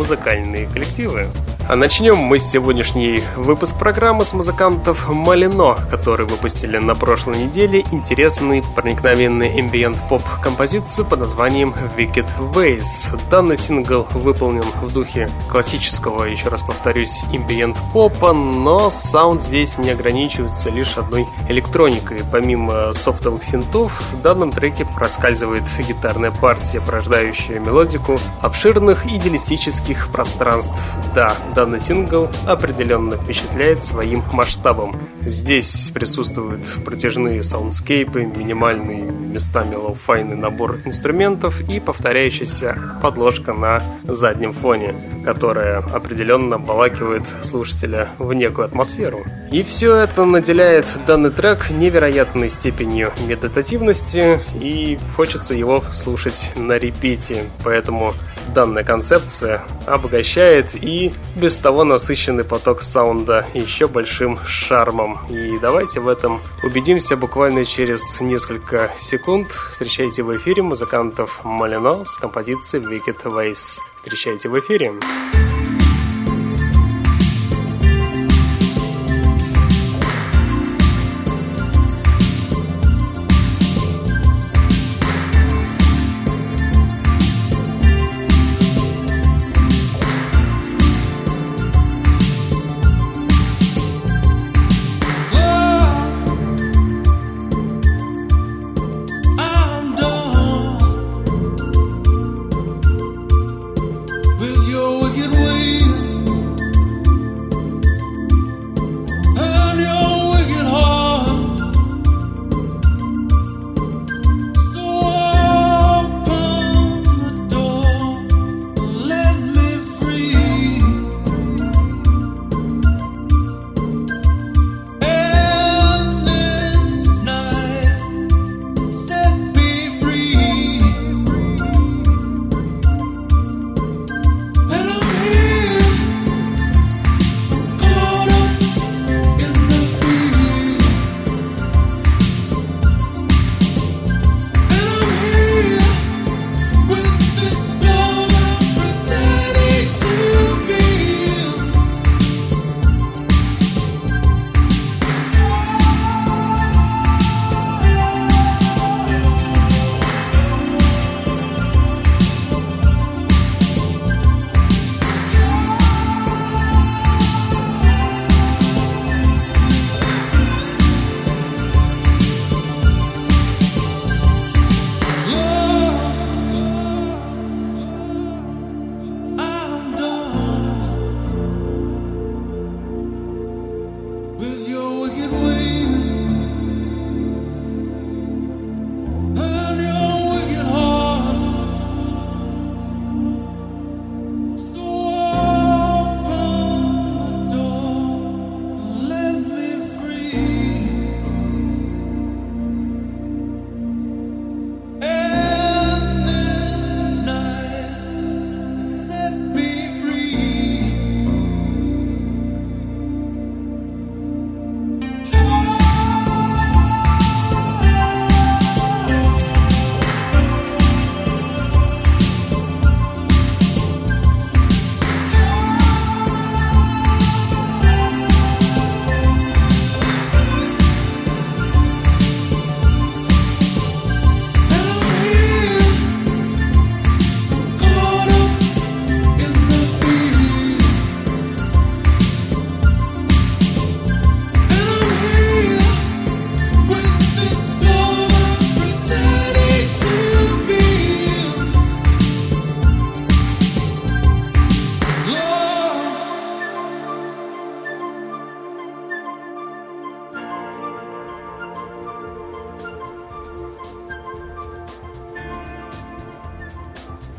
музыкальные коллективы. А начнем мы сегодняшний выпуск программы с музыкантов Малино, которые выпустили на прошлой неделе интересный проникновенный ambient поп композицию под названием Wicked Ways. Данный сингл выполнен в духе классического, еще раз повторюсь, ambient попа, но саунд здесь не ограничивается лишь одной электроникой. Помимо софтовых синтов, в данном треке проскальзывает гитарная партия, порождающая мелодику обширных идеалистических пространств. Да, данный сингл определенно впечатляет своим масштабом. Здесь присутствуют протяжные саундскейпы, минимальный местами лоу-файный набор инструментов и повторяющаяся подложка на заднем фоне, которая определенно обволакивает слушателя в некую атмосферу. И все это наделяет данный трек невероятной степенью медитативности и хочется его слушать на репите, поэтому данная концепция обогащает и без того насыщенный поток саунда еще большим шармом. И давайте в этом убедимся буквально через несколько секунд. Встречайте в эфире музыкантов Малино с композицией Wicked Ways. Встречайте в эфире. With your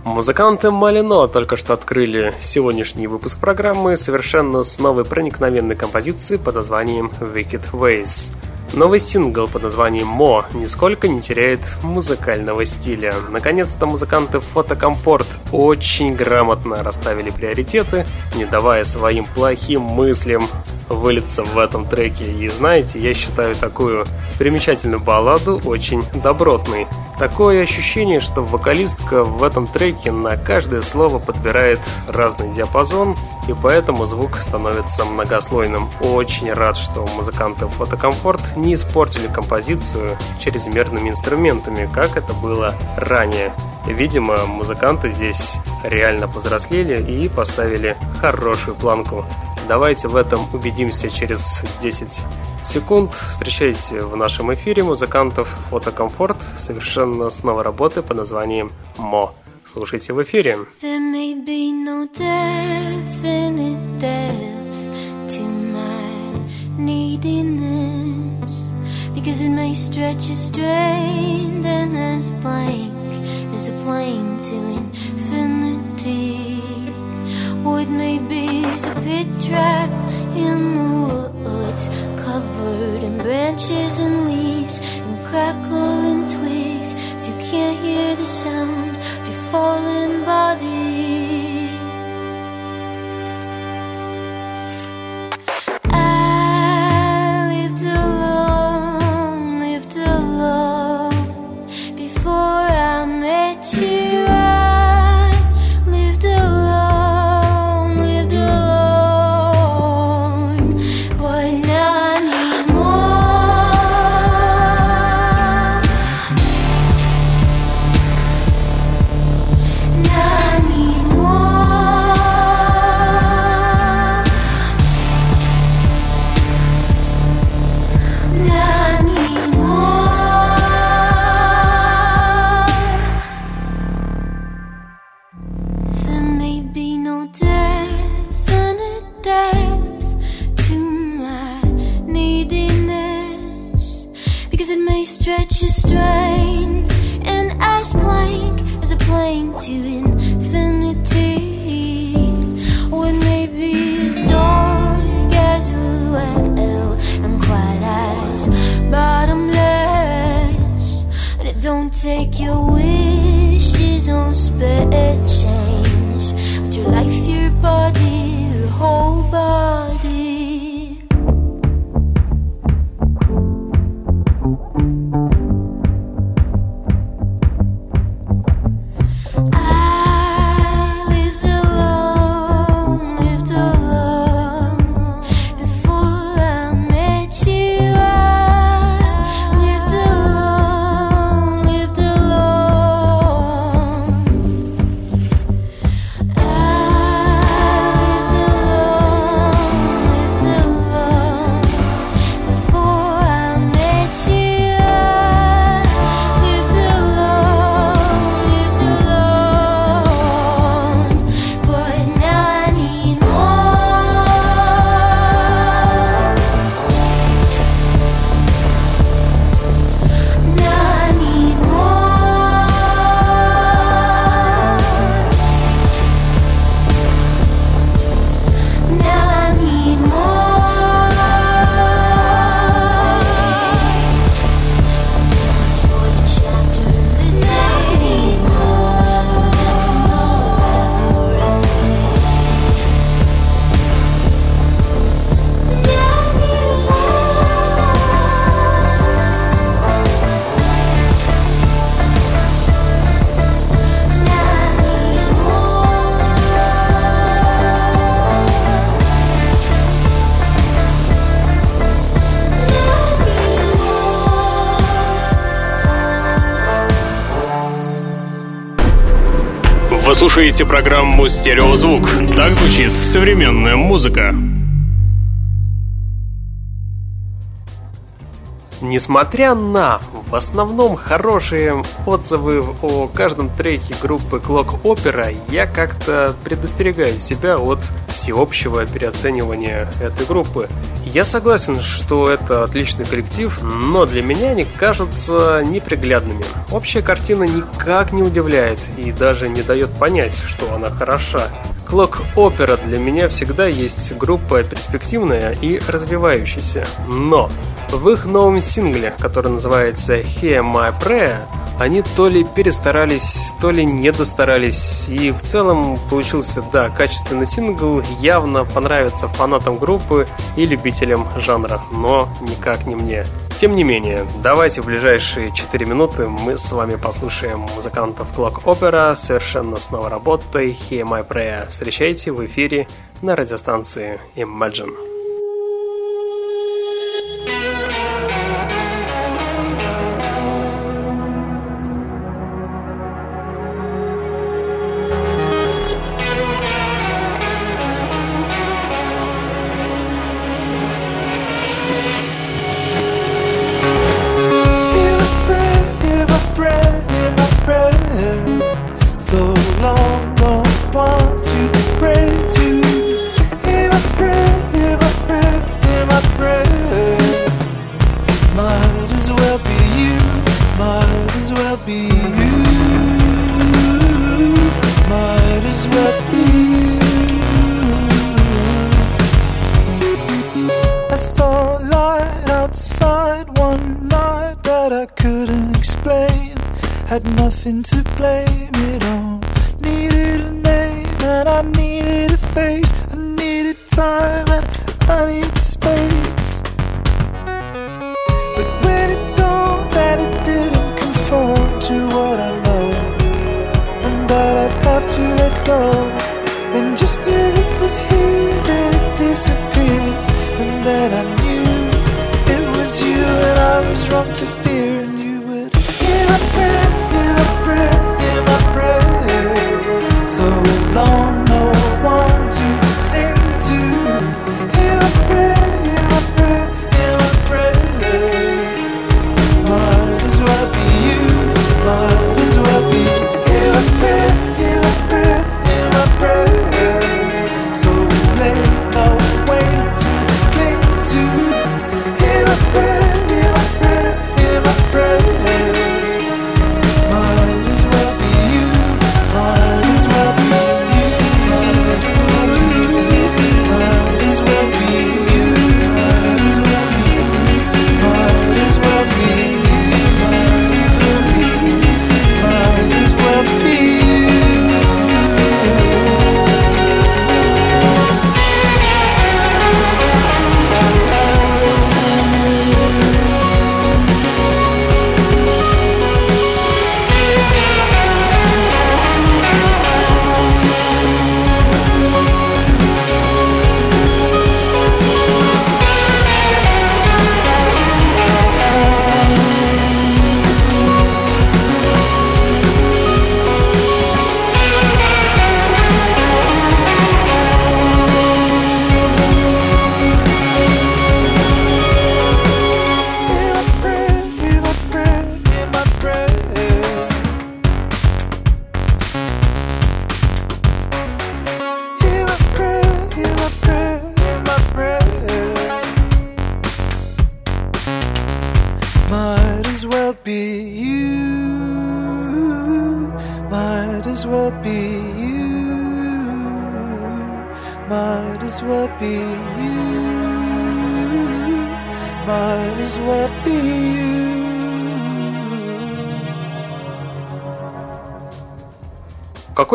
Музыканты Малино только что открыли сегодняшний выпуск программы совершенно с новой проникновенной композицией под названием Wicked Ways. Новый сингл под названием «Мо» нисколько не теряет музыкального стиля. Наконец-то музыканты «Фотокомфорт» очень грамотно расставили приоритеты, не давая своим плохим мыслям вылиться в этом треке. И знаете, я считаю такую примечательную балладу очень добротной. Такое ощущение, что вокалистка в этом треке на каждое слово подбирает разный диапазон, и поэтому звук становится многослойным. Очень рад, что музыканты Фотокомфорт не испортили композицию чрезмерными инструментами, как это было ранее. Видимо, музыканты здесь реально повзрослели и поставили хорошую планку. Давайте в этом убедимся через 10 секунд. Встречайте в нашем эфире музыкантов Фотокомфорт совершенно с новой работы под названием «Мо». Слушайте в эфире. Because it may stretch as strained and as blank as a plane to infinity. What may be is a pit trap in the woods, covered in branches and leaves and crackling twigs, so you can't hear the sound of your falling body. Слушаете программу «Стереозвук». Так звучит современная музыка. Несмотря на В основном хорошие отзывы о каждом треке группы Clock Opera я как-то предостерегаю себя от всеобщего переоценивания этой группы. Я согласен, что это отличный коллектив, но для меня они кажутся неприглядными. Общая картина никак не удивляет и даже не дает понять, что она хороша. Clock Opera для меня всегда есть группа перспективная и развивающаяся. Но в их новом сингле, который называется Hear My Prayer, они то ли перестарались, то ли не достарались. И в целом получился, да, качественный сингл, явно понравится фанатам группы и любителям жанра, но никак не мне. Тем не менее, давайте в ближайшие 4 минуты мы с вами послушаем музыкантов Clock Opera совершенно с новой работой Hear My Prayer. Встречайте в эфире на радиостанции Imagine.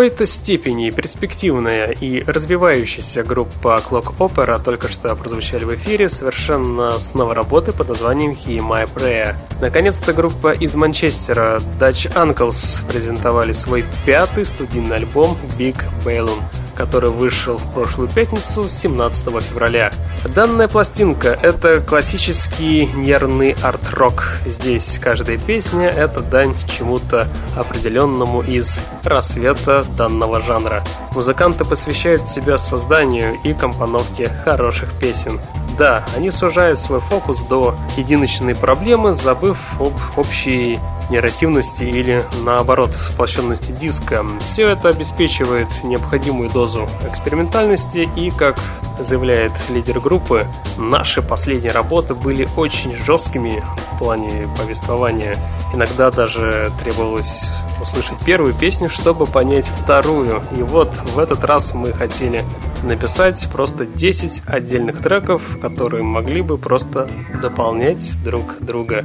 Какой-то степени перспективная и развивающаяся группа Clock Opera только что прозвучали в эфире совершенно с новой работы под названием He My Prayer. Наконец-то группа из Манчестера Dutch Uncles презентовали свой пятый студийный альбом Big Balloon который вышел в прошлую пятницу, 17 февраля. Данная пластинка — это классический нервный арт-рок. Здесь каждая песня — это дань чему-то определенному из рассвета данного жанра. Музыканты посвящают себя созданию и компоновке хороших песен. Да, они сужают свой фокус до единочной проблемы, забыв об общей нарративности или, наоборот, сплощенности диска. Все это обеспечивает необходимую дозу экспериментальности и, как заявляет лидер группы, наши последние работы были очень жесткими в плане повествования. Иногда даже требовалось услышать первую песню, чтобы понять вторую. И вот в этот раз мы хотели написать просто 10 отдельных треков, которые могли бы просто дополнять друг друга.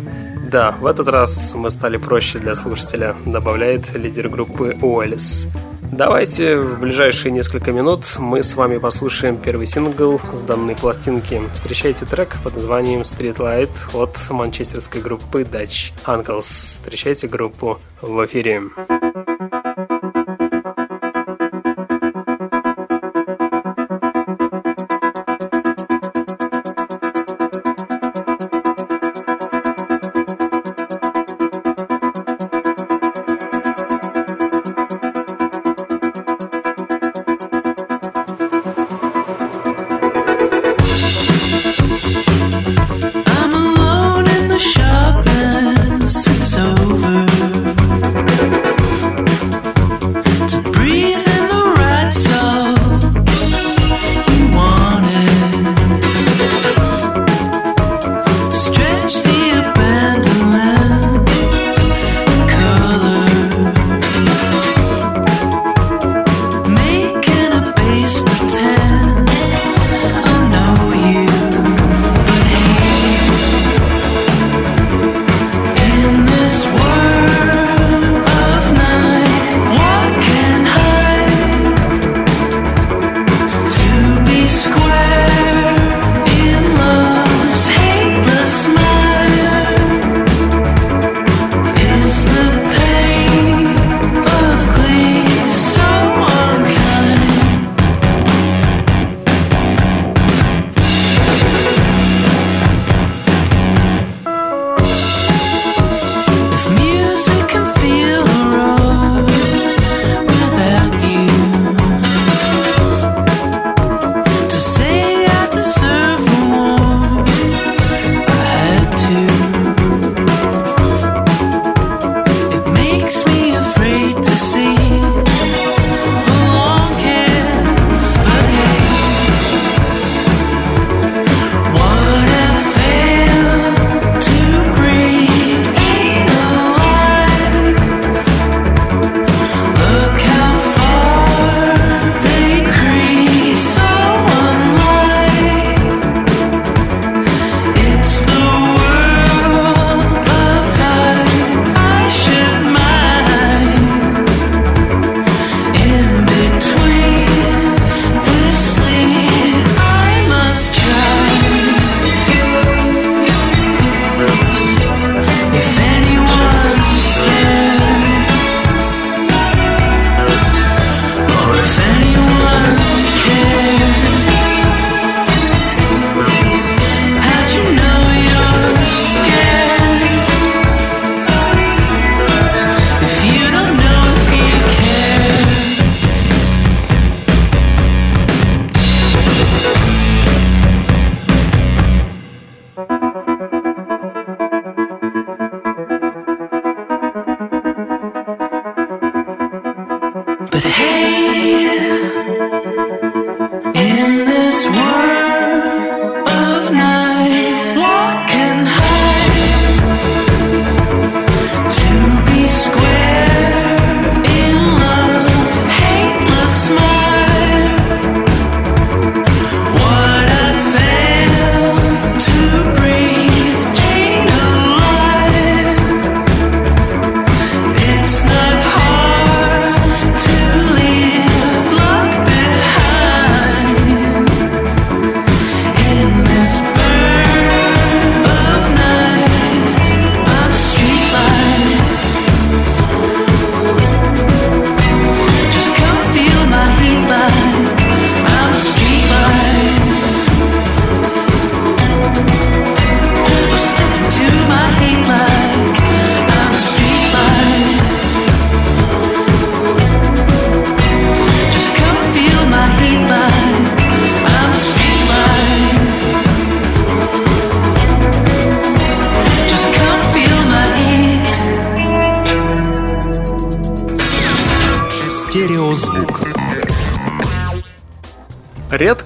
Да, в этот раз мы стали проще для слушателя, добавляет лидер группы Уэллис. Давайте в ближайшие несколько минут мы с вами послушаем первый сингл с данной пластинки. Встречайте трек под названием Street Light от манчестерской группы Dutch Uncles. Встречайте группу в эфире.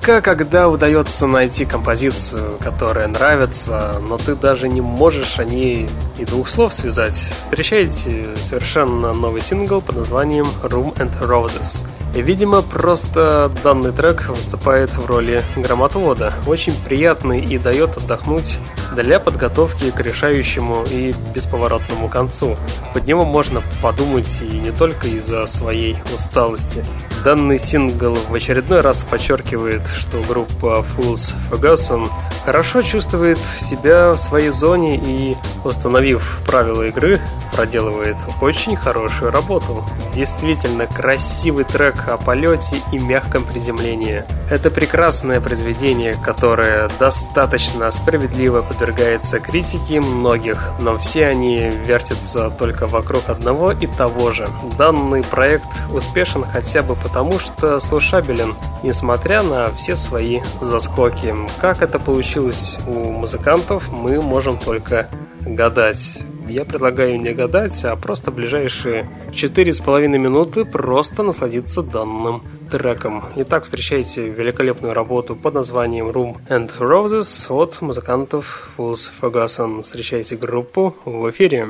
Редко, когда удается найти композицию, которая нравится, но ты даже не можешь о ней и двух слов связать. Встречаете совершенно новый сингл под названием Room and Roses. И, видимо, просто данный трек выступает в роли громоотвода. Очень приятный и дает отдохнуть для подготовки к решающему и бесповоротному концу. Под него можно подумать и не только из-за своей усталости. Данный сингл в очередной раз подчеркивает, что группа Fools Forgotten хорошо чувствует себя в своей зоне и, установив правила игры, проделывает очень хорошую работу. Действительно красивый трек о полете и мягком приземлении. Это прекрасное произведение, которое достаточно справедливо подвергается критике многих, но все они вертятся только вокруг одного и того же. Данный проект успешен хотя бы потому, что слушабелен, несмотря на все свои заскоки. Как это получилось у музыкантов, мы можем только гадать. Я предлагаю не гадать, а просто ближайшие 4,5 минуты просто насладиться данным треком. Итак, встречайте великолепную работу под названием Room and Roses от музыкантов Fools Forgotten. Встречайте группу в эфире.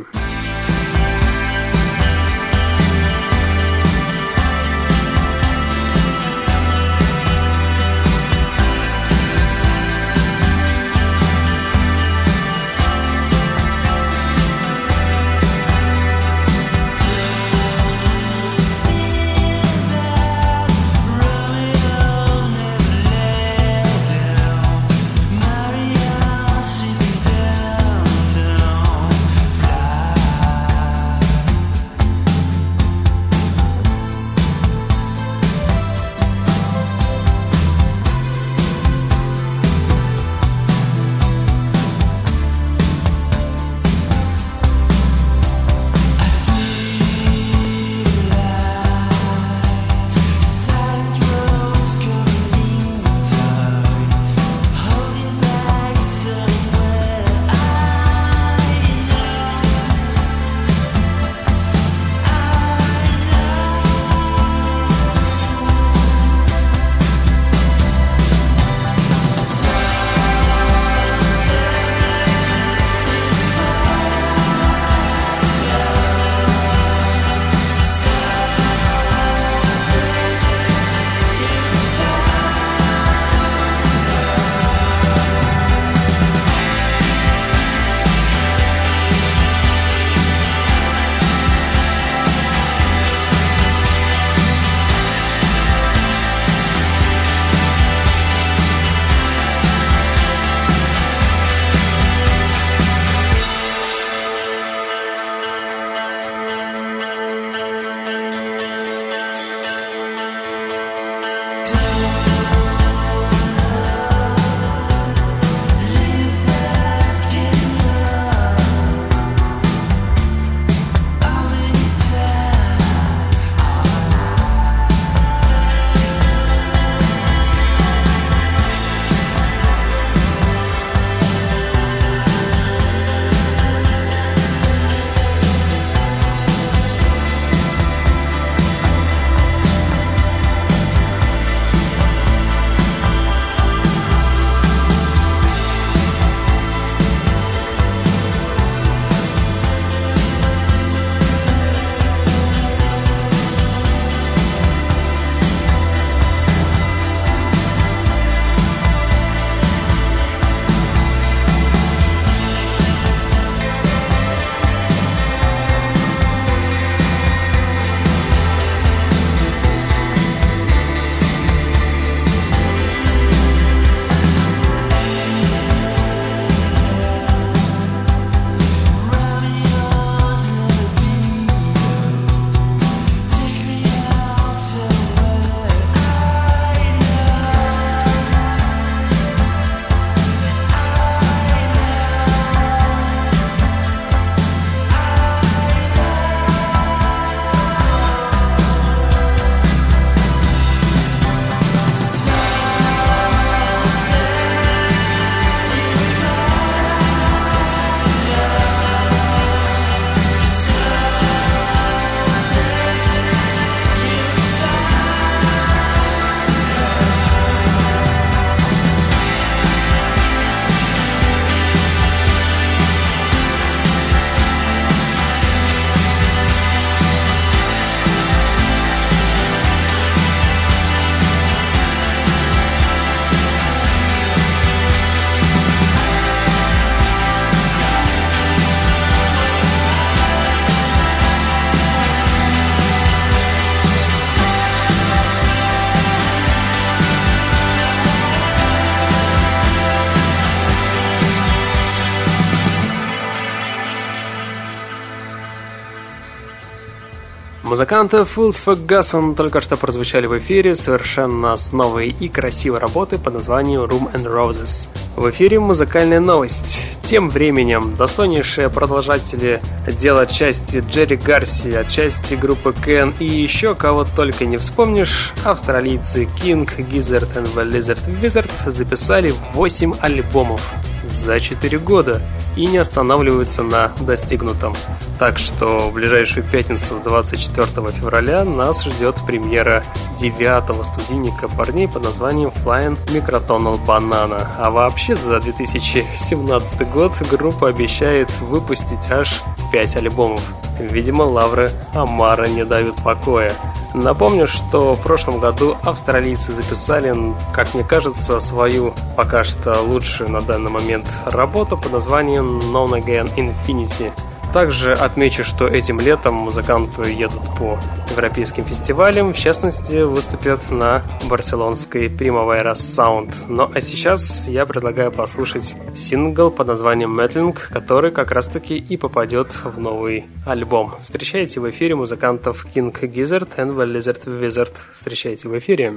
Музыканты Fools Forgotten только что прозвучали в эфире совершенно с новой и красивой работы под названием Room and Roses. В эфире музыкальная новость. Тем временем достойнейшие продолжатели дела части Джерри Гарси, отчасти группы Кен и еще кого только не вспомнишь, австралийцы King, Gizzard and the Lizard Wizard записали 8 альбомов за 4 года и не останавливаются на достигнутом. Так что в ближайшую пятницу 24 февраля нас ждет премьера девятого студийника парней под названием Flying Microtonal Banana. А вообще за 2017 год группа обещает выпустить аж 5 альбомов. Видимо, лавры Амара не дают покоя. Напомню, что в прошлом году австралийцы записали, как мне кажется, свою пока что лучшую на данный момент работу под названием Known Again Infinity. Также отмечу, что этим летом музыканты едут по европейским фестивалям, в частности, выступят на барселонской Primavera Sound. Ну а сейчас я предлагаю послушать сингл под названием Mettling, который как раз таки и попадет в новый альбом. Встречайте в эфире музыкантов King Gizzard and the Lizard Wizard. Встречайте в эфире.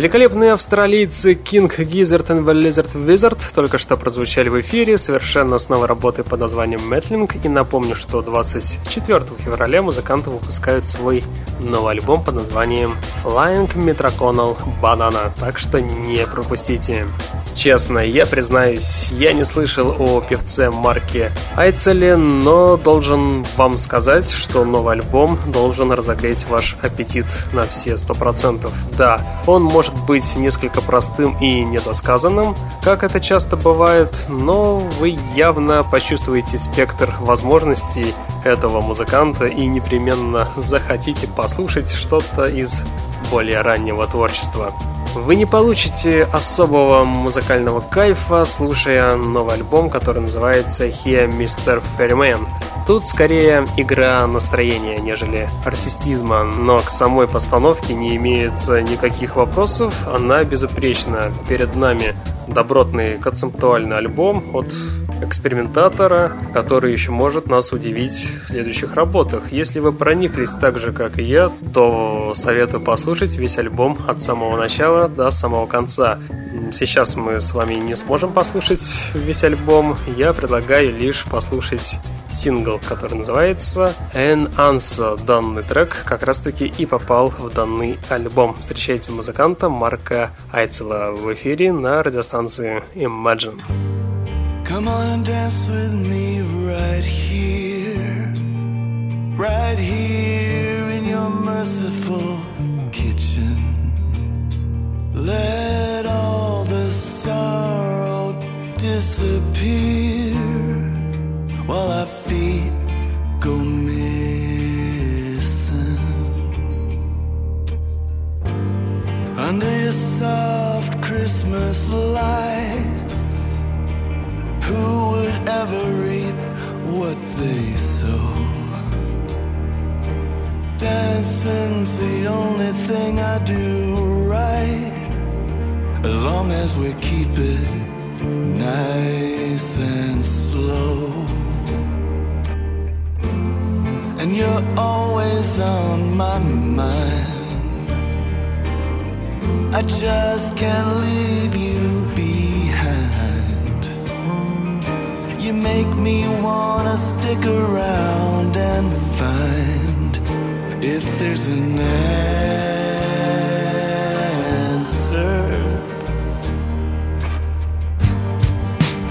Великолепные австралийцы King Gizzard and the Lizard Wizard только что прозвучали в эфире совершенно с новой работой под названием Метлинг. И напомню, что 24 февраля музыканты выпускают свой новый альбом под названием Flying Metroconal Banana. Так что не пропустите. Честно, я признаюсь, я не слышал о певце Марке Айцеле, но должен вам сказать, что новый альбом должен разогреть ваш аппетит на все сто процентов. Да, он может быть несколько простым и недосказанным, как это часто бывает, но вы явно почувствуете спектр возможностей этого музыканта и непременно захотите послушать что-то из более раннего творчества. Вы не получите особого музыкального кайфа, слушая новый альбом, который называется «Here, Mr. Ferryman». Тут скорее игра настроения, нежели артистизма, но к самой постановке не имеется никаких вопросов, она безупречна. Перед нами добротный концептуальный альбом от экспериментатора, который еще может нас удивить в следующих работах. Если вы прониклись так же, как и я, то советую послушать весь альбом от самого начала до самого конца. Сейчас мы с вами не сможем послушать весь альбом, я предлагаю лишь послушать сингл, который называется An Answer. Данный трек как раз таки и попал в данный альбом. Встречайте музыканта Марка Айцела в эфире на радиостанции Imagine. Come on and dance with me right here, right here in your merciful kitchen. Let all the sorrow disappear while our feet go missing. Under your soft Christmas light who would ever reap what they sow? Dancing's the only thing I do right, as long as we keep it nice and slow. And you're always on my mind. I just can't leave you You make me wanna stick around and find if there's an answer.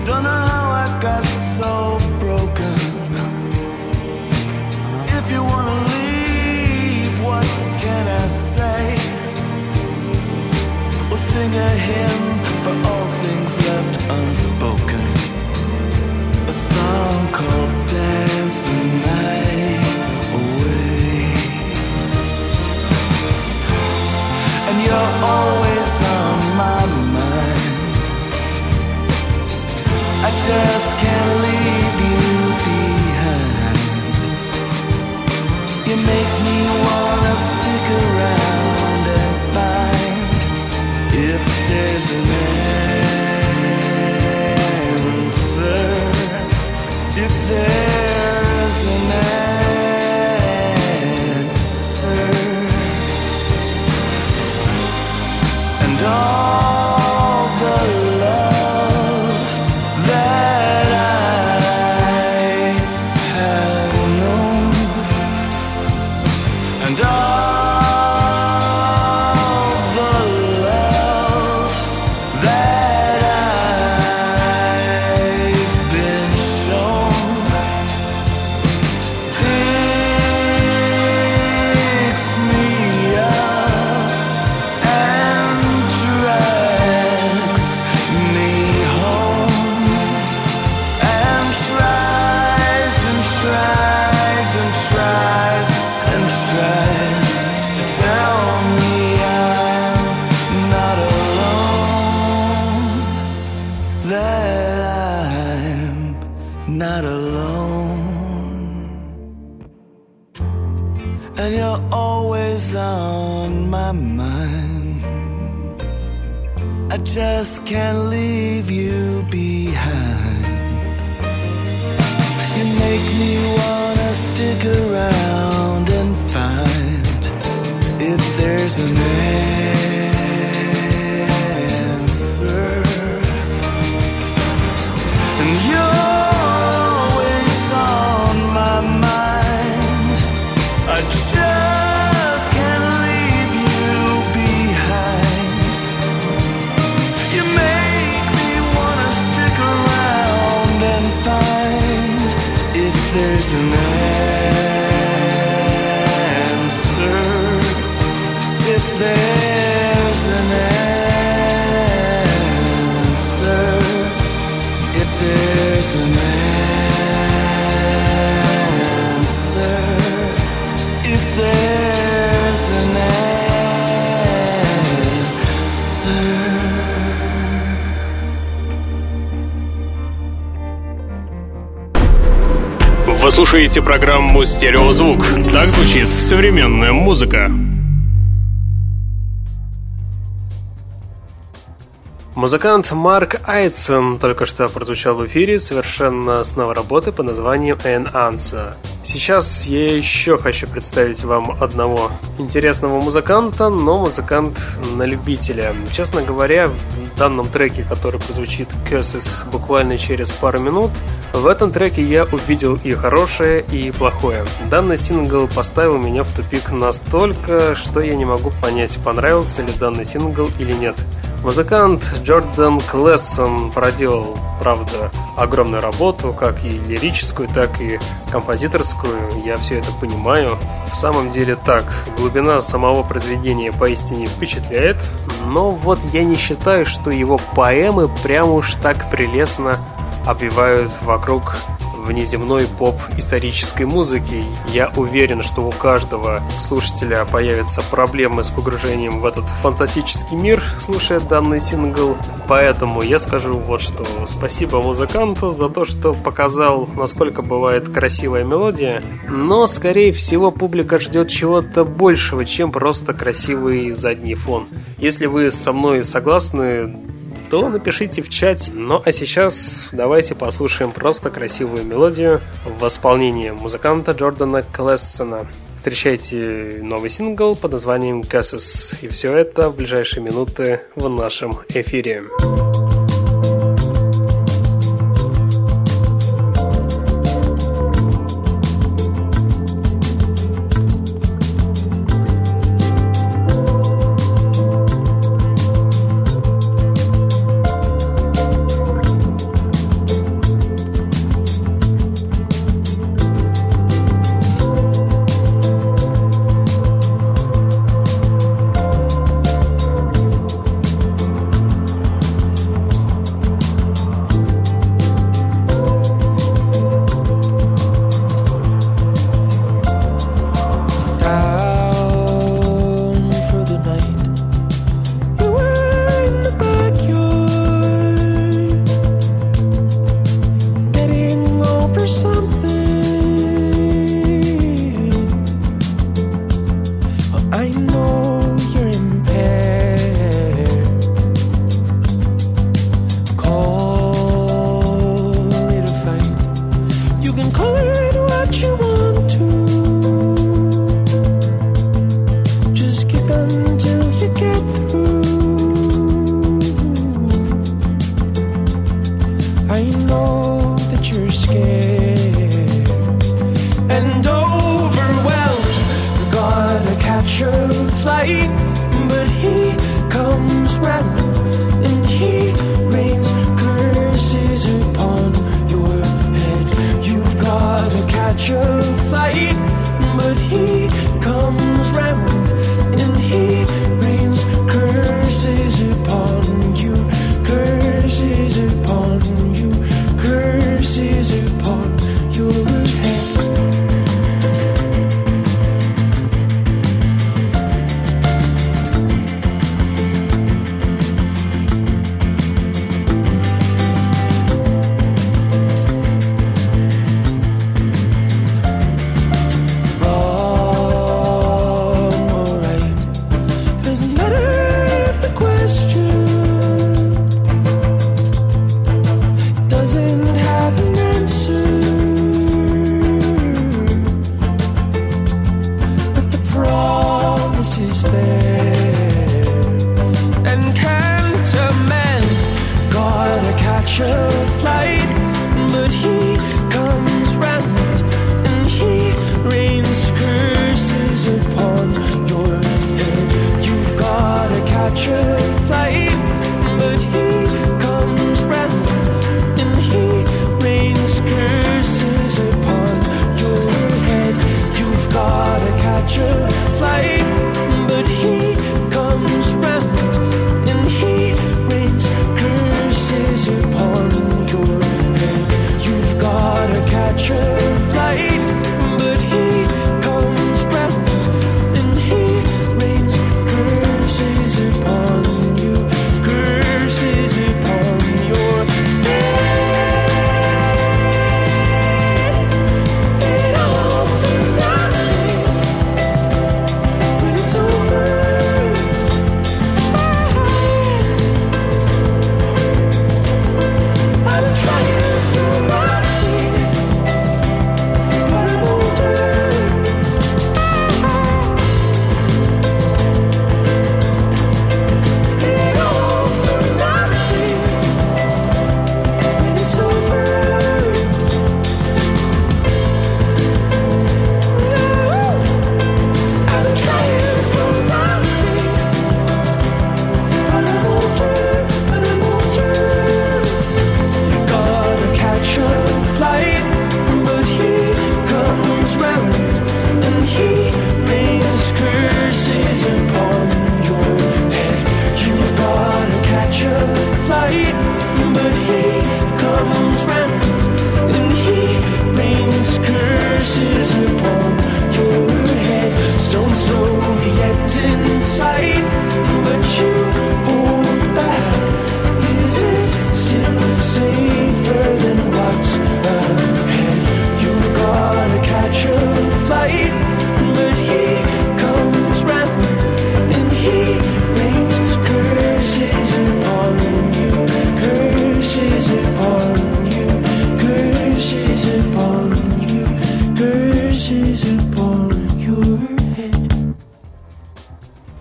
Don't know how I got so just can't leave you behind. You make me wanna stick around and find if there's an слушаете программу «Стереозвук». Так звучит современная музыка. Музыкант Марк Айтсон только что прозвучал в эфире совершенно с новой работы под названием «An Answer». Сейчас я еще хочу представить вам одного интересного музыканта, но музыкант на любителя. Честно говоря, в данном треке, который прозвучит Curses буквально через пару минут, в этом треке я увидел и хорошее, и плохое. Данный сингл поставил меня в тупик настолько, что я не могу понять, понравился ли данный сингл или нет. Музыкант Джордан Клессон проделал, правда, огромную работу, как и лирическую, так и композиторскую. Я все это понимаю. В самом деле так, глубина самого произведения поистине впечатляет, но вот я не считаю, что его поэмы прям уж так прелестно обвивают вокруг внеземной поп исторической музыки. Я уверен, что у каждого слушателя появятся проблемы с погружением в этот фантастический мир, слушая данный сингл. Поэтому я скажу вот что. Спасибо музыканту за то, что показал, насколько бывает красивая мелодия. Но, скорее всего, публика ждет чего-то большего, чем просто красивый задний фон. Если вы со мной согласны, то напишите в чате. Ну а сейчас давайте послушаем просто красивую мелодию в исполнении музыканта Джордана Клессона. Встречайте новый сингл под названием Cassis. И все это в ближайшие минуты в нашем эфире.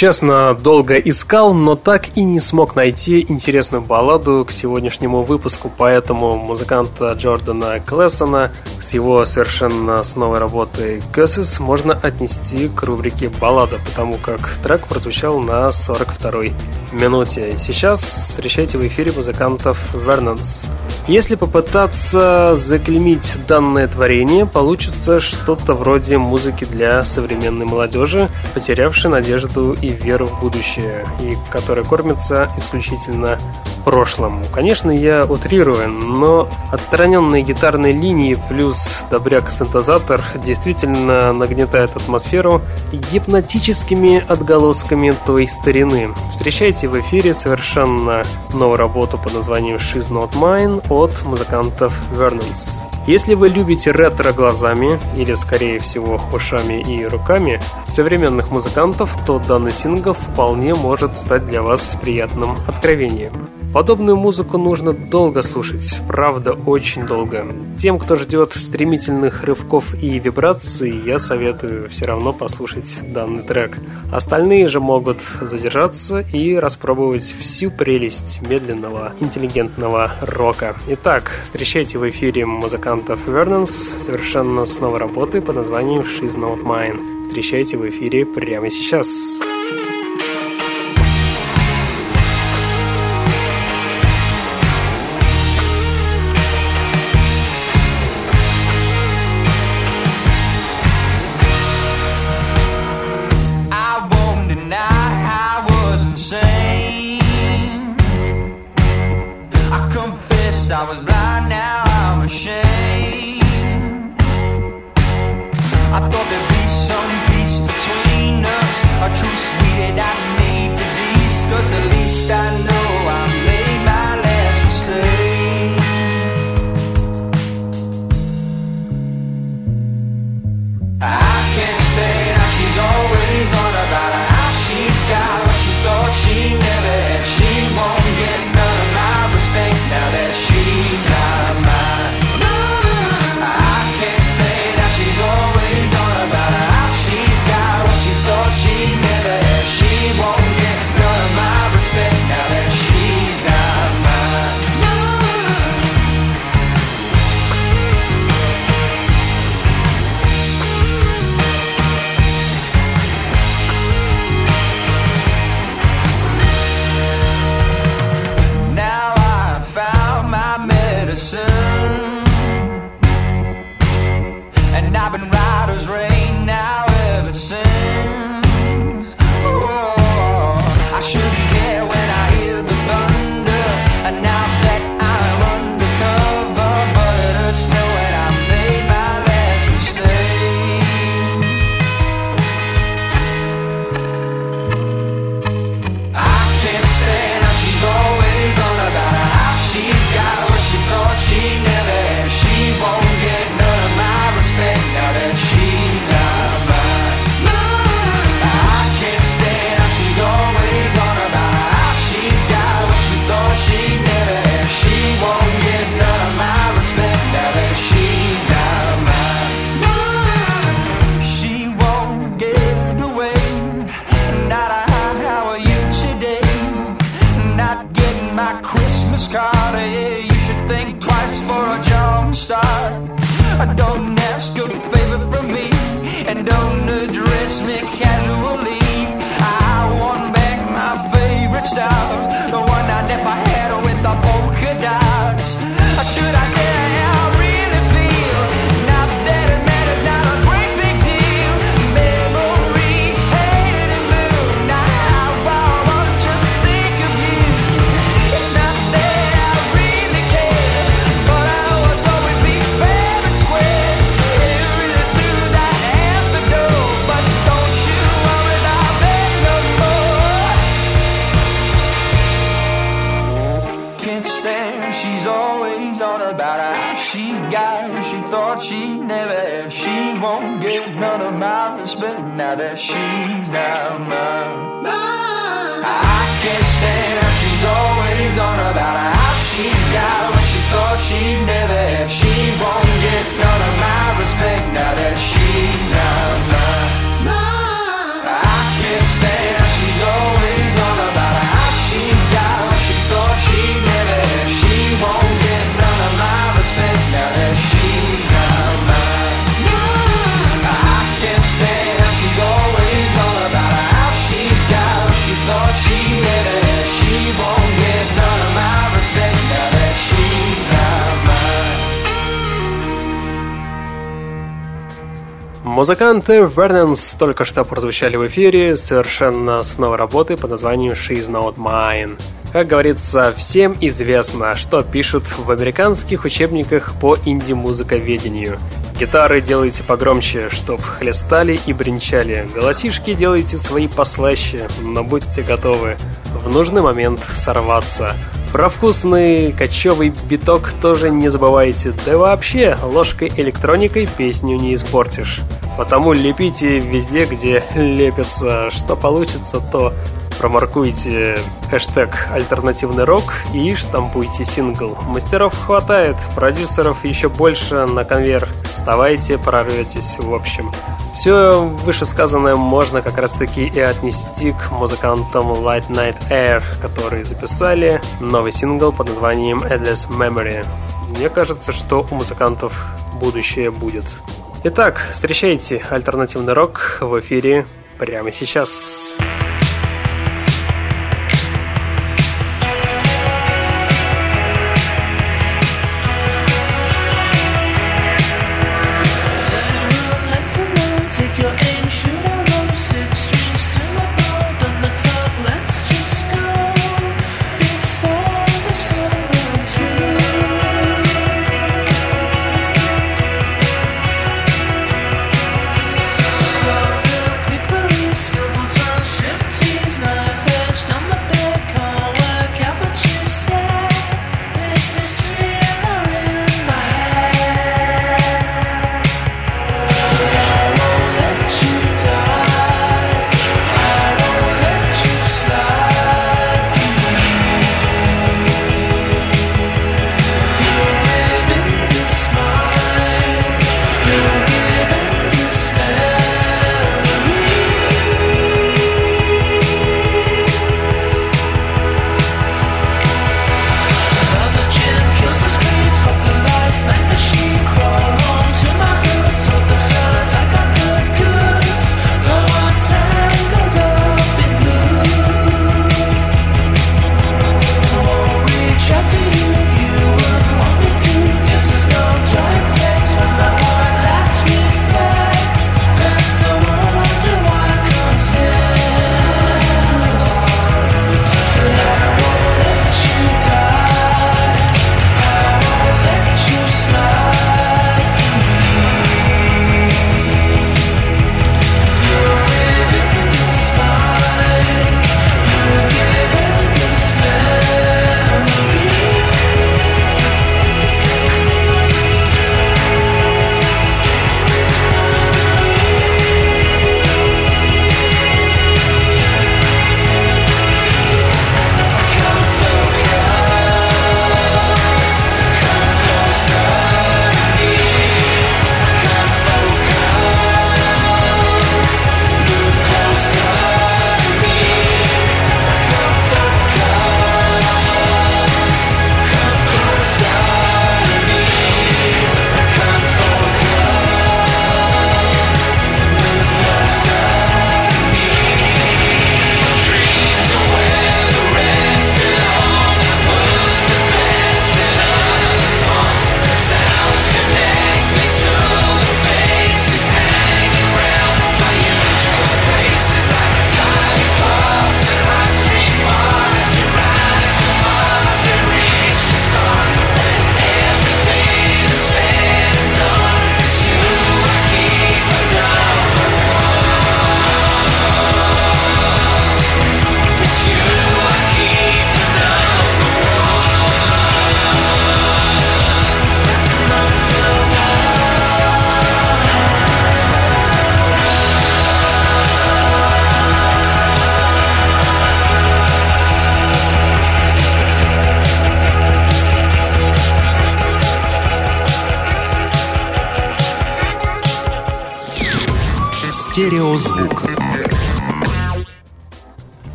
Честно, долго искал, но так и не смог найти интересную балладу к сегодняшнему выпуску, поэтому музыканта Джордана Клессона с его совершенно с новой работой Curses можно отнести к рубрике баллада, потому как трек прозвучал на 42-й минуте. Сейчас встречайте в эфире музыкантов Vernons. Если попытаться заклеймить данное творение, получится что-то вроде музыки для современной молодежи, потерявшей надежду и веру в будущее, и которая кормится исключительно прошлым. Конечно, я утрирую, но отстраненные гитарные линии плюс добряк-синтезатор действительно нагнетает атмосферу гипнотическими отголосками той старины. Встречайте в эфире совершенно новую работу под названием She's Not Mine от музыкантов Vernons. Если вы любите ретро глазами, или скорее всего ушами и руками, современных музыкантов, то данный сингл вполне может стать для вас приятным откровением. Подобную музыку нужно долго слушать, правда, очень долго. Тем, кто ждет стремительных рывков и вибраций, я советую все равно послушать данный трек. Остальные же могут задержаться и распробовать всю прелесть медленного, интеллигентного рока. Итак, встречайте в эфире музыкантов Vernons совершенно с новой работой под названием She's Not Mine. Встречайте в эфире прямо сейчас. I was blind, Музыканты Vernons только что прозвучали в эфире совершенно с новой работы под названием She's Not Mine. Как говорится, всем известно, что пишут в американских учебниках по инди-музыковедению. Гитары делайте погромче, чтоб хлестали и бренчали. Голосишки делайте свои послаще, но будьте готовы в нужный момент сорваться. Про вкусный кочевый биток тоже не забывайте. Да вообще, ложкой электроникой песню не испортишь. Потому лепите везде, где лепится. Что получится, то промаркуйте хэштег «Альтернативный рок» и штампуйте сингл. Мастеров хватает, продюсеров еще больше на конвейер. Вставайте, прорветесь, в общем. Все вышесказанное можно как раз таки и отнести к музыкантам Light Night Air, которые записали новый сингл под названием Endless Memory. Мне кажется, что у музыкантов будущее будет. Итак, встречайте альтернативный рок в эфире прямо сейчас. Сейчас.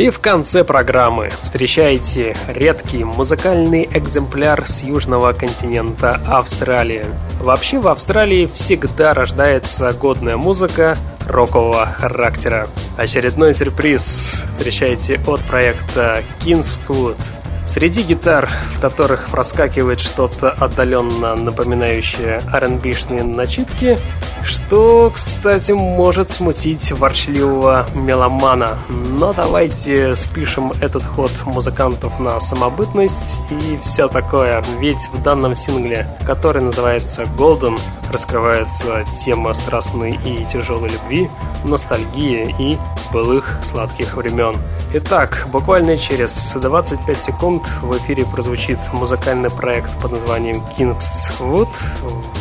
И в конце программы встречайте редкий музыкальный экземпляр с южного континента Австралии. Вообще в Австралии всегда рождается годная музыка рокового характера. Очередной сюрприз встречайте от проекта Kingswood – Среди гитар, в которых проскакивает что-то отдаленно напоминающее rb начитки, что, кстати, может смутить ворчливого меломана. Но давайте спишем этот ход музыкантов на самобытность и все такое. Ведь в данном сингле, который называется Golden, раскрывается тема страстной и тяжелой любви, ностальгии и былых сладких времен. Итак, буквально через 25 секунд в эфире прозвучит музыкальный проект под названием Kingswood,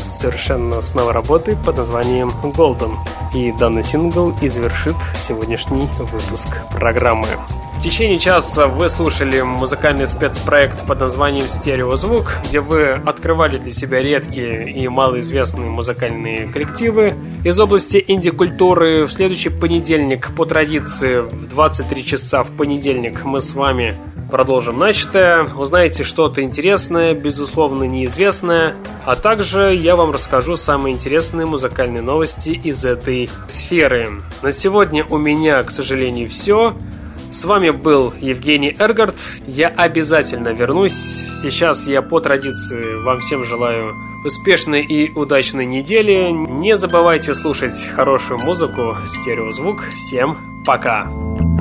совершенно с новой работой под названием Golden. И данный сингл извершит сегодняшний выпуск программы. В течение часа вы слушали музыкальный спецпроект под названием «Стереозвук», где вы открывали для себя редкие и малоизвестные музыкальные коллективы из области инди-культуры. В следующий понедельник, по традиции, в 23 часа в понедельник мы с вами продолжим начатое, узнаете что-то интересное, безусловно неизвестное, а также я вам расскажу самые интересные музыкальные новости из этой сферы. На сегодня у меня, к сожалению, все. С вами был Евгений Эргард. Я обязательно вернусь. Сейчас я по традиции вам всем желаю успешной и удачной недели. Не забывайте слушать хорошую музыку, стереозвук. Всем пока! classic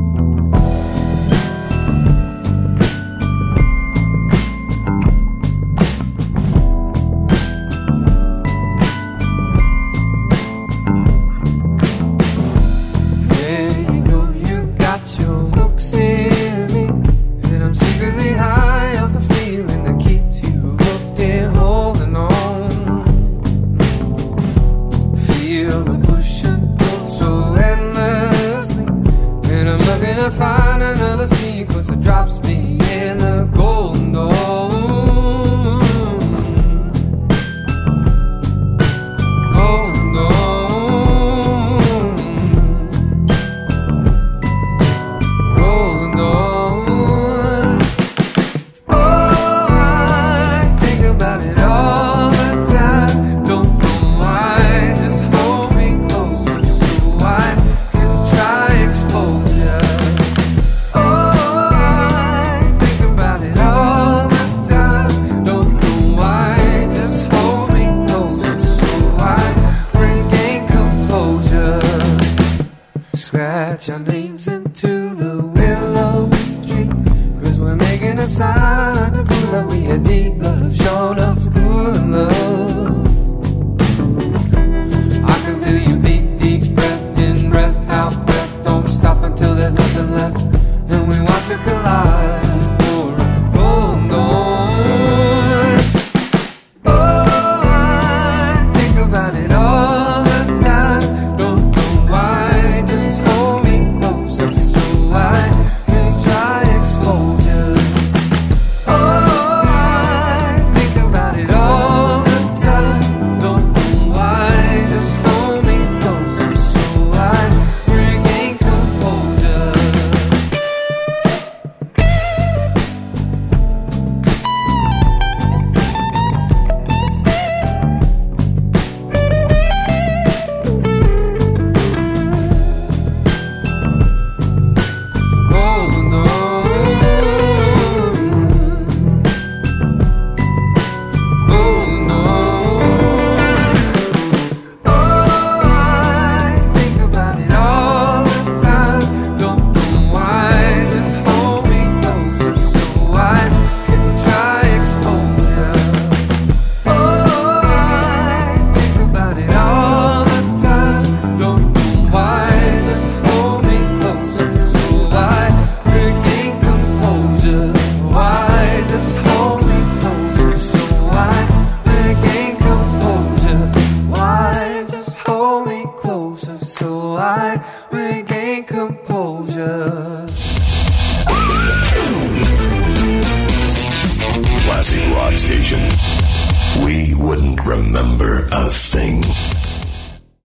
sana kung nawi hindi lahat